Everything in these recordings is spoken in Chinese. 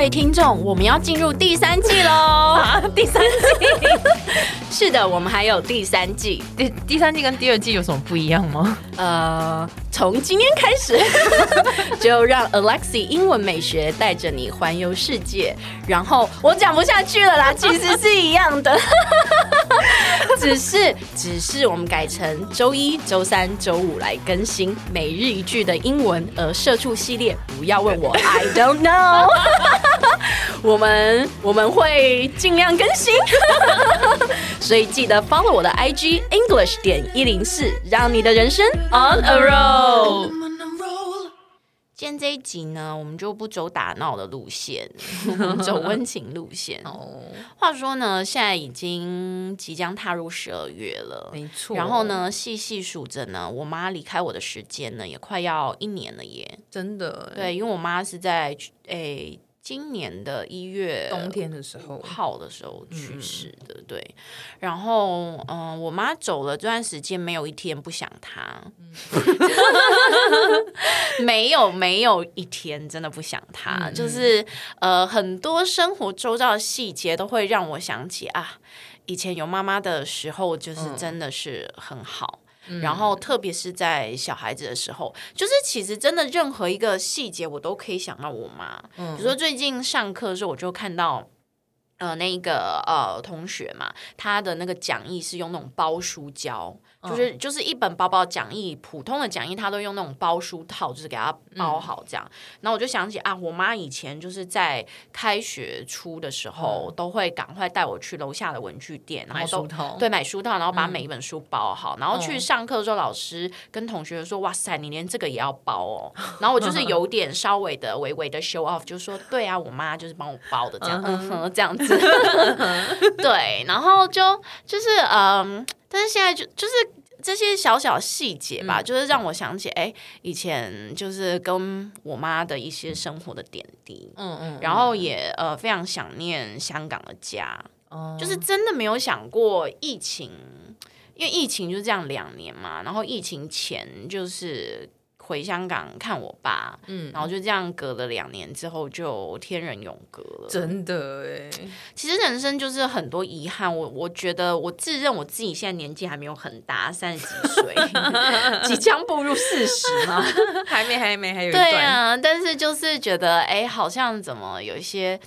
位听众，我们要进入第三季喽！啊，第三季？是的，我们还有第三季。第第三季跟第二季有什么不一样吗？呃，从今天开始，就让 Alexie 英文美学带着你环游世界。然后我讲不下去了啦，其实是一样的，只是只是我们改成周一、周三、周五来更新每日一句的英文，而社畜系列不要问我，I don't know。我们我们会尽量更新，所以记得 follow 我的 IG English 点一零四，让你的人生 on a roll。今天这一集呢，我们就不走打闹的路线，走温情路线。哦，话说呢，现在已经即将踏入十二月了，没错。然后呢，细细数着呢，我妈离开我的时间呢，也快要一年了耶，真的。对，因为我妈是在诶。今年的一月冬天的时候，号的时候去世的，嗯、对。然后，嗯、呃，我妈走了这段时间，没有一天不想她，嗯、没有没有一天真的不想她。嗯、就是呃，很多生活周遭的细节都会让我想起啊，以前有妈妈的时候，就是真的是很好。嗯然后，特别是在小孩子的时候，就是其实真的任何一个细节，我都可以想到我妈。嗯，比如说最近上课的时候，我就看到，呃，那个呃同学嘛，他的那个讲义是用那种包书胶。就是就是一本薄薄讲义，普通的讲义，他都用那种包书套，就是给他包好这样。嗯、然后我就想起啊，我妈以前就是在开学初的时候，嗯、都会赶快带我去楼下的文具店，然后都买书套，对，买书套，然后把每一本书包好，嗯、然后去上课的时候，老师跟同学说：“哇塞，你连这个也要包哦。”然后我就是 有点稍微的、微微的 show off，就说：“对啊，我妈就是帮我包的这样，嗯哼，这样子。” 对，然后就就是嗯。但是现在就就是这些小小细节吧，嗯、就是让我想起哎、欸，以前就是跟我妈的一些生活的点滴，嗯嗯，然后也呃非常想念香港的家，哦、就是真的没有想过疫情，因为疫情就是这样两年嘛，然后疫情前就是。回香港看我爸，嗯，然后就这样隔了两年之后就天人永隔了，真的哎。其实人生就是很多遗憾，我我觉得我自认我自己现在年纪还没有很大，三十几岁，即将步入四十嘛，还没还没还有。对啊，但是就是觉得哎，好像怎么有一些。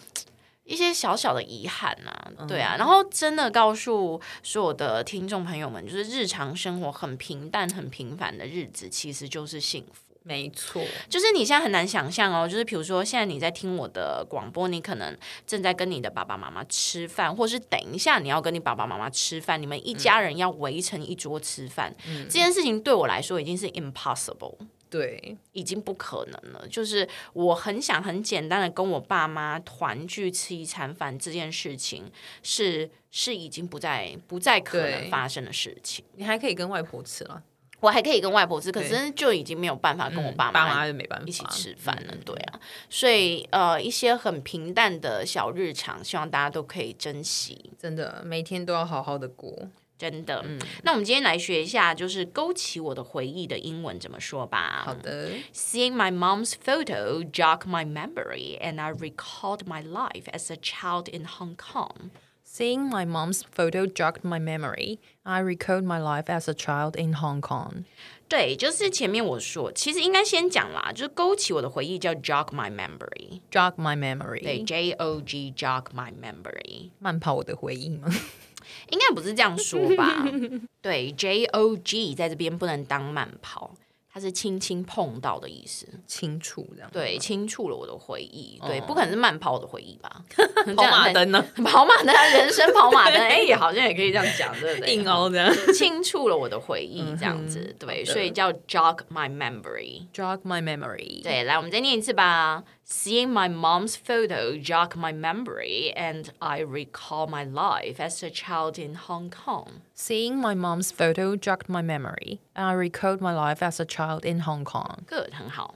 一些小小的遗憾呐、啊，对啊，然后真的告诉所有的听众朋友们，就是日常生活很平淡、很平凡的日子，其实就是幸福。没错，就是你现在很难想象哦，就是比如说现在你在听我的广播，你可能正在跟你的爸爸妈妈吃饭，或是等一下你要跟你爸爸妈妈吃饭，你们一家人要围成一桌吃饭，嗯、这件事情对我来说已经是 impossible。对，已经不可能了。就是我很想很简单的跟我爸妈团聚吃一餐饭，这件事情是是已经不再不再可能发生的事情。你还可以跟外婆吃了，我还可以跟外婆吃，可是就已经没有办法跟我爸妈、嗯、爸妈就没办法一起吃饭了。对啊，所以呃，一些很平淡的小日常，希望大家都可以珍惜。真的，每天都要好好的过。真的，嗯，那我们今天来学一下，就是勾起我的回忆的英文怎么说吧。好的，Seeing my mom's photo jogged my memory, and I recalled my life as a child in Hong Kong. Seeing my mom's photo jogged my memory, I recalled my life as a child in Hong Kong. 对，就是前面我说，其实应该先讲啦，就是勾起我的回忆叫 jog my memory，jog my memory，对，J O G jog my memory，慢跑我的回忆吗？应该不是这样说吧？对，J O G 在这边不能当慢跑。它是轻轻碰到的意思，轻触这样。对，轻触了我的回忆。对，不可能是慢跑的回忆吧？跑马灯呢？跑马灯，人生跑马灯。哎，好像也可以这样讲，对不对？硬凹这样，轻触了我的回忆，这样子。对，所以叫 jog my memory，jog my memory。对，来，我们再念一次吧。Seeing my mom's photo jog my memory, and I recall my life as a child in Hong Kong. Seeing my mom's photo jogged my memory, and I recalled my life as a child in Hong Kong. Good，很好。